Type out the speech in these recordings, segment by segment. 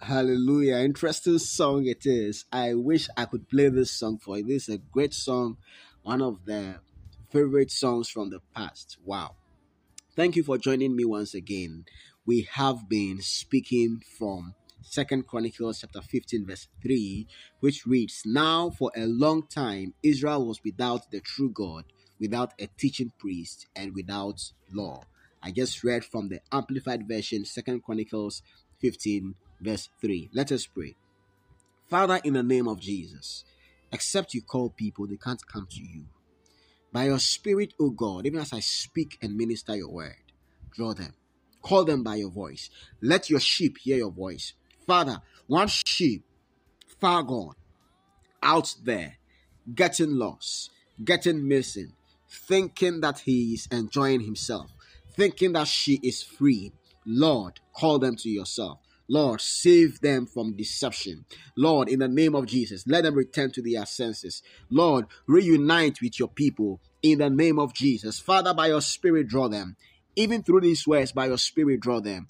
Hallelujah. Interesting song it is. I wish I could play this song for you. This is a great song, one of the favorite songs from the past. Wow. Thank you for joining me once again. We have been speaking from Second Chronicles chapter 15, verse 3, which reads, Now for a long time Israel was without the true God, without a teaching priest, and without law. I just read from the Amplified Version, Second Chronicles 15, verse 3. Let us pray. Father, in the name of Jesus, except you call people, they can't come to you. By your Spirit, O God, even as I speak and minister your word, draw them. Call them by your voice. Let your sheep hear your voice. Father, one sheep far gone, out there, getting lost, getting missing, thinking that he is enjoying himself, thinking that she is free. Lord, call them to yourself. Lord, save them from deception. Lord, in the name of Jesus, let them return to their senses. Lord, reunite with your people in the name of Jesus. Father, by your spirit, draw them. Even through these words, by your spirit, draw them.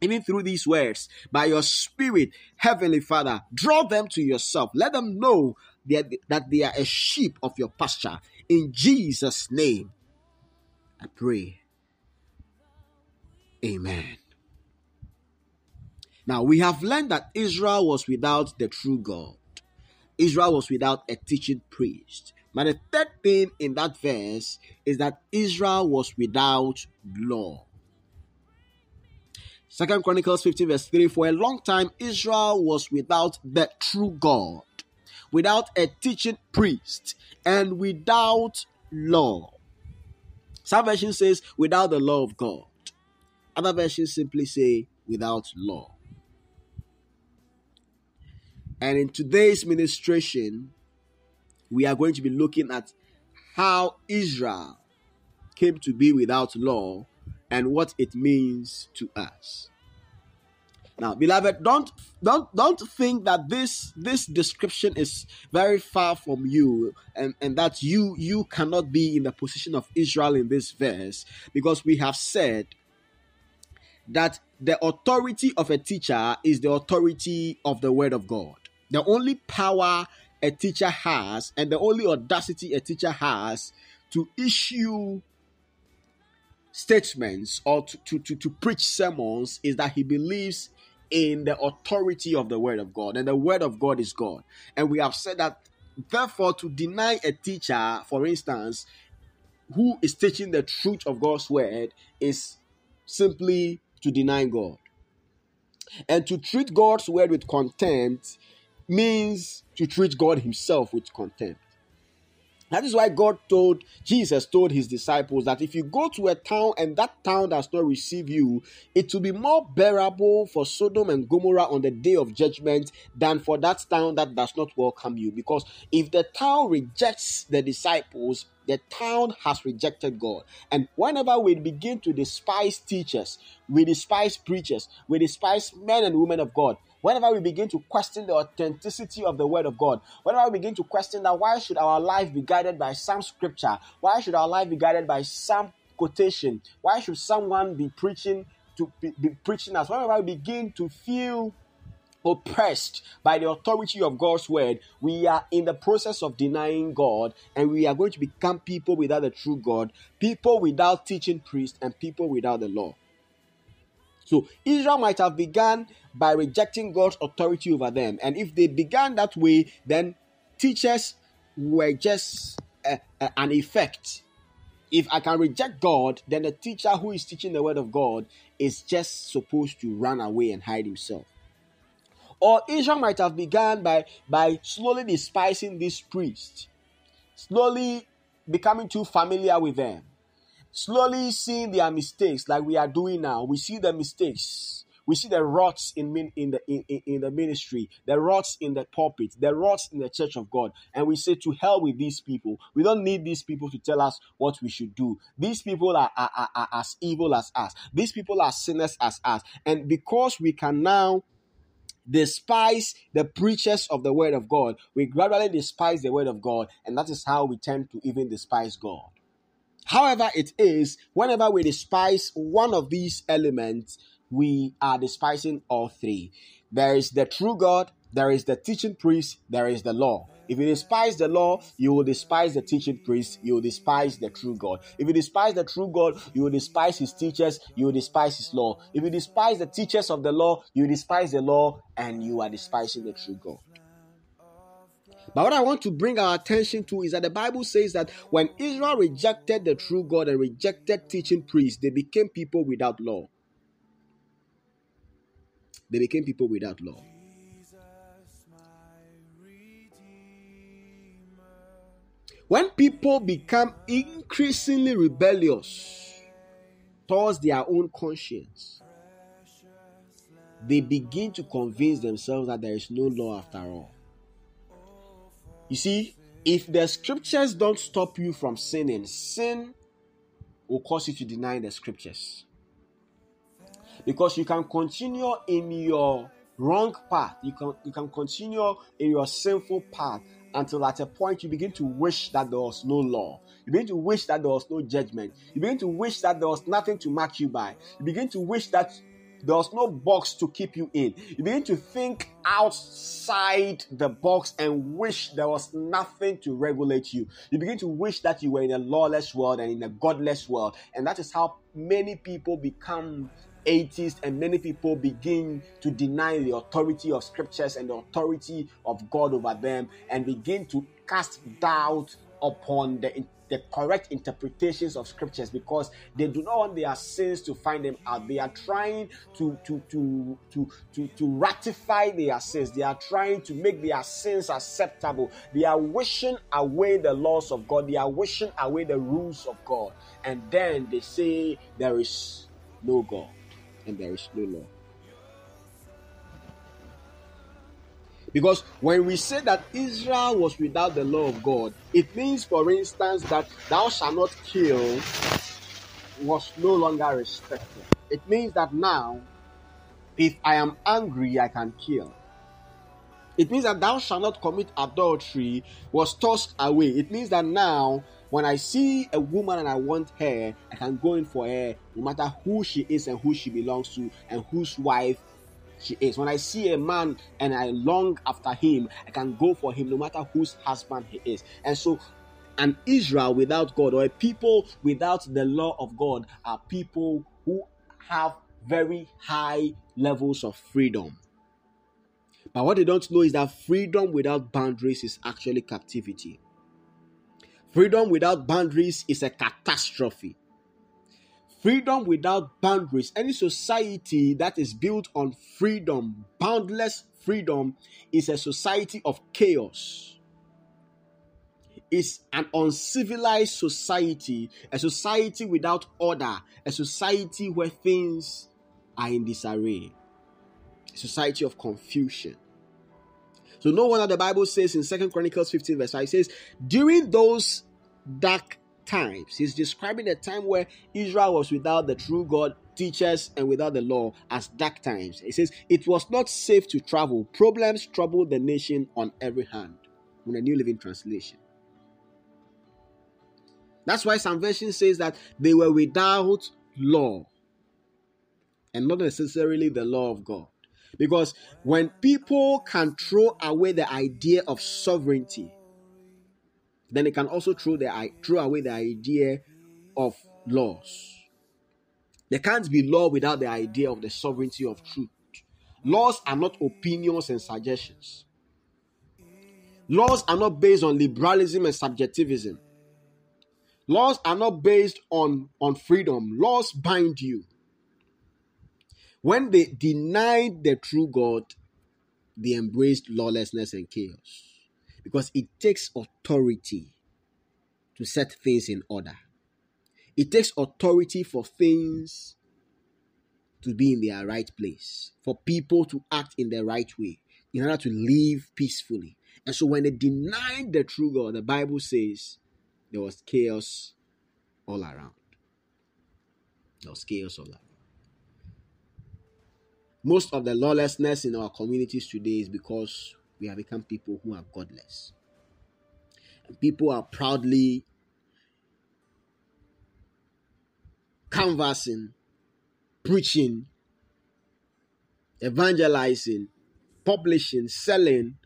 Even through these words, by your spirit, Heavenly Father, draw them to yourself. Let them know that, they are a sheep of your pasture. In Jesus' name, I pray. Amen. Now, we have learned that Israel was without the true God. Israel was without a teaching priest. But the third thing in that verse is that Israel was without law. Second Chronicles 15, verse 3 For a long time, Israel was without the true God, without a teaching priest, and without law. Versions says without the law of God. Other versions simply say without law. And in today's ministration, we are going to be looking at how Israel came to be without law and what it means to us. Now, beloved, don't don't don't think that this this description is very far from you and, and that you you cannot be in the position of Israel in this verse, because we have said that the authority of a teacher is the authority of the word of God. The only power a teacher has and the only audacity a teacher has to issue statements or to, to, to, to preach sermons is that he believes in the authority of the word of God, and the word of God is God. And we have said that, therefore, to deny a teacher, for instance, who is teaching the truth of God's word, is simply to deny God. And to treat God's word with contempt means to treat God Himself with contempt. That is why God told, Jesus told his disciples that if you go to a town and that town does not receive you, it will be more bearable for Sodom and Gomorrah on the day of judgment than for that town that does not welcome you. Because if the town rejects the disciples, the town has rejected God. And whenever we begin to despise teachers, we despise preachers, we despise men and women of God, whenever we begin to question the authenticity of the word of God, whenever we begin to question that why should our life be guided by some scripture? Why should our life be guided by some quotation? Why should someone be preaching to be, be preaching us? Whenever we begin to feel oppressed by the authority of God's word, we are in the process of denying God and we are going to become people without the true God, people without teaching priest, and people without the law. So Israel might have begun by rejecting God's authority over them. And if they began that way, then teachers were just a, a, an effect. If I can reject God, then the teacher who is teaching the word of God is just supposed to run away and hide himself. Or Israel might have begun by, by slowly despising these priests, slowly becoming too familiar with them slowly seeing their mistakes like we are doing now. We see the mistakes. We see the rots in in the in, in the ministry, the rots in the pulpit, the rots in the church of God, and we say to hell with these people. We don't need these people to tell us what we should do. These people are, are, are, are as evil as us. These people are sinners as us, and because we can now despise the preachers of the word of God, we gradually despise the word of God, and that is how we tend to even despise God. However, it is, whenever we despise one of these elements, we are despising all three. There is the true God, there is the teaching priest, there is the law. If you despise the law, you will despise the teaching priest, you will despise the true God. If you despise the true God, you will despise his teachers, you will despise his law. If you despise the teachers of the law, you despise the law, and you are despising the true God. But what I want to bring our attention to is that the Bible says that when Israel rejected the true God and rejected teaching priests, they became people without law. They became people without law. When people become increasingly rebellious towards their own conscience, they begin to convince themselves that there is no law after all. You see, if the scriptures don't stop you from sinning, sin will cause you to deny the scriptures. Because you can continue in your wrong path, you can you can continue in your sinful path until at a point you begin to wish that there was no law. You begin to wish that there was no judgment. You begin to wish that there was nothing to mark you by. You begin to wish that there was no box to keep you in. You begin to think outside the box and wish there was nothing to regulate you. You begin to wish that you were in a lawless world and in a godless world. And that is how many people become atheists and many people begin to deny the authority of scriptures and the authority of God over them and begin to cast doubt upon the the correct interpretations of scriptures because they do not want their sins to find them out. They are trying to to to to to, to ratify their sins. They are trying to make their sins acceptable. They are wishing away the laws of God. They are wishing away the rules of God. And then they say there is no God and there is no law. Because when we say that Israel was without the law of God, it means, for instance, that thou shalt not kill was no longer respected. It means that now, if I am angry, I can kill. It means that thou shalt not commit adultery was tossed away. It means that now, when I see a woman and I want her, I can go in for her, no matter who she is and who she belongs to, and whose wife she is. When I see a man and I long after him, I can go for him no matter whose husband he is. And so, an Israel without God or a people without the law of God are people who have very high levels of freedom. But what they don't know is that freedom without boundaries is actually captivity. Freedom without boundaries is a catastrophe. Freedom without boundaries. Any society that is built on freedom, boundless freedom, is a society of chaos. It's an uncivilized society, a society without order, a society where things are in disarray, a society of confusion. So no wonder the Bible says in Second Chronicles 15, verse 5, it says, during those dark times. He's describing a time where Israel was without the true God, teachers, and without the law as dark times. He says it was not safe to travel. Problems troubled the nation on every hand. In a New Living Translation. That's why some version says that they were without law and not necessarily the law of God. Because when people can throw away the idea of sovereignty, then they can also throw the throw away the idea of laws. There can't be law without the idea of the sovereignty of truth. Laws are not opinions and suggestions. Laws are not based on liberalism and subjectivism. Laws are not based on, on freedom. Laws bind you. When they denied the true God, they embraced lawlessness and chaos because it takes authority to set things in order. It takes authority for things to be in their right place, for people to act in the right way, in order to live peacefully. And so when they denied the true God, the Bible says there was chaos all around. There was chaos all around. Most of the lawlessness in our communities today is because we have become people who are godless. And people are proudly canvassing, preaching, evangelizing, publishing, selling,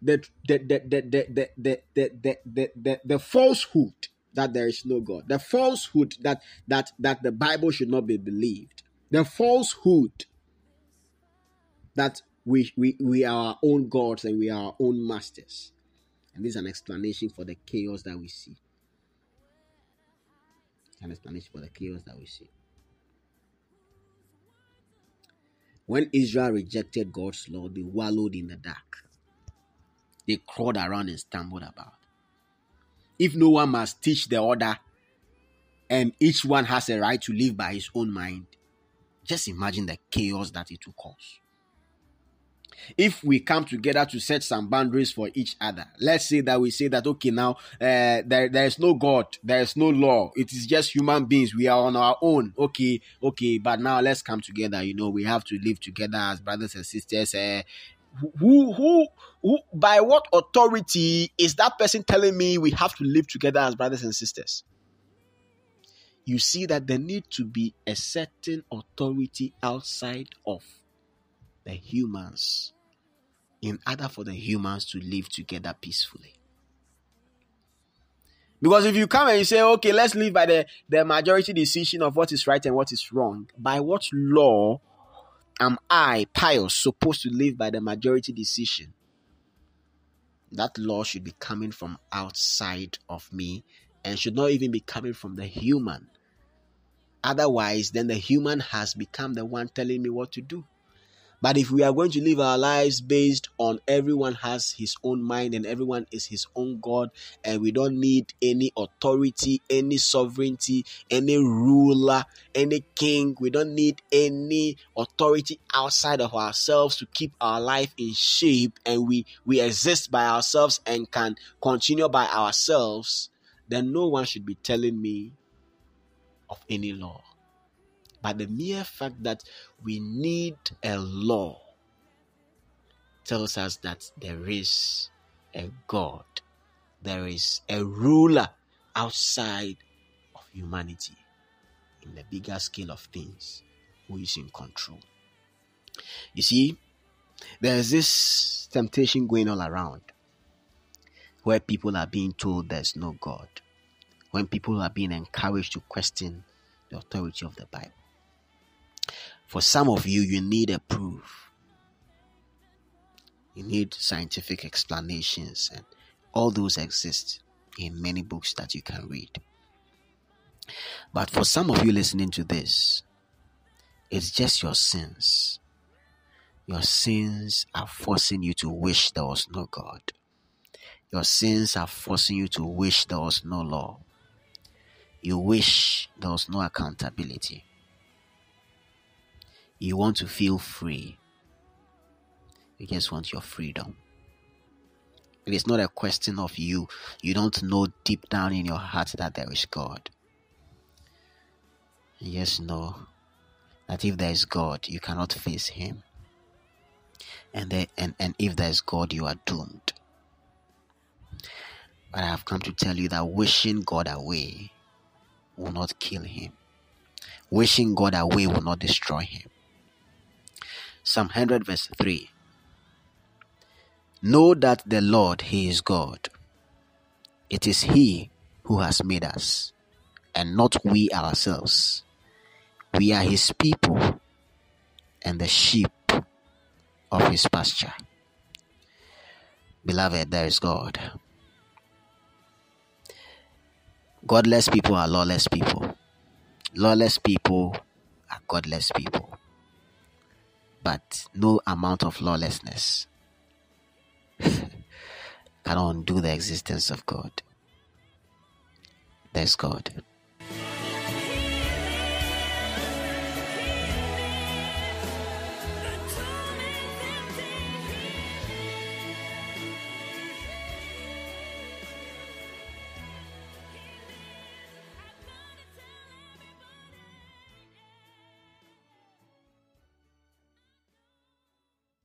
the the the the the the the the, the, falsehood that there is no God, the falsehood that that that the Bible should not be believed, the falsehood that we we we are our own gods and we are our own masters. And this is an explanation for the chaos that we see. An explanation for the chaos that we see. When Israel rejected God's law, they wallowed in the dark. They crawled around and stumbled about. If no one must teach the other, and each one has a right to live by his own mind, just imagine the chaos that it will cause if we come together to set some boundaries for each other. Let's say that we say that okay now uh, there, there is no god there is no law. It is just human beings. We are on our own. Okay okay but now let's come together. You know we have to live together as brothers and sisters uh, who, who who by what authority is that person telling me we have to live together as brothers and sisters? You see that there need to be a certain authority outside of the humans in order for the humans to live together peacefully. Because if you come and you say, okay, let's live by the, the majority decision of what is right and what is wrong, by what law am I, pious, supposed to live by the majority decision? That law should be coming from outside of me and should not even be coming from the human. Otherwise, then the human has become the one telling me what to do. But if we are going to live our lives based on everyone has his own mind and everyone is his own God, and we don't need any authority, any sovereignty, any ruler, any king, we don't need any authority outside of ourselves to keep our life in shape, and we, we exist by ourselves and can continue by ourselves, then no one should be telling me of any law. But the mere fact that we need a law tells us that there is a God, there is a ruler outside of humanity in the bigger scale of things who is in control. You see, there's this temptation going all around where people are being told there's no God, when people are being encouraged to question the authority of the Bible. For some of you, you need a proof. You need scientific explanations, and all those exist in many books that you can read. But for some of you listening to this, it's just your sins. Your sins are forcing you to wish there was no God. Your sins are forcing you to wish there was no law. You wish there was no accountability. You want to feel free. You just want your freedom. It is not a question of you. You don't know deep down in your heart that there is God. You just know that if there is God, you cannot face Him. And, there, and, and if there is God, you are doomed. But I have come to tell you that wishing God away will not kill Him, wishing God away will not destroy Him. Psalm 100, verse 3. Know that the Lord, He is God. It is He who has made us, and not we ourselves. We are His people and the sheep of His pasture. Beloved, there is God. Godless people are lawless people. Lawless people are godless people but no amount of lawlessness can undo the existence of God. There's God.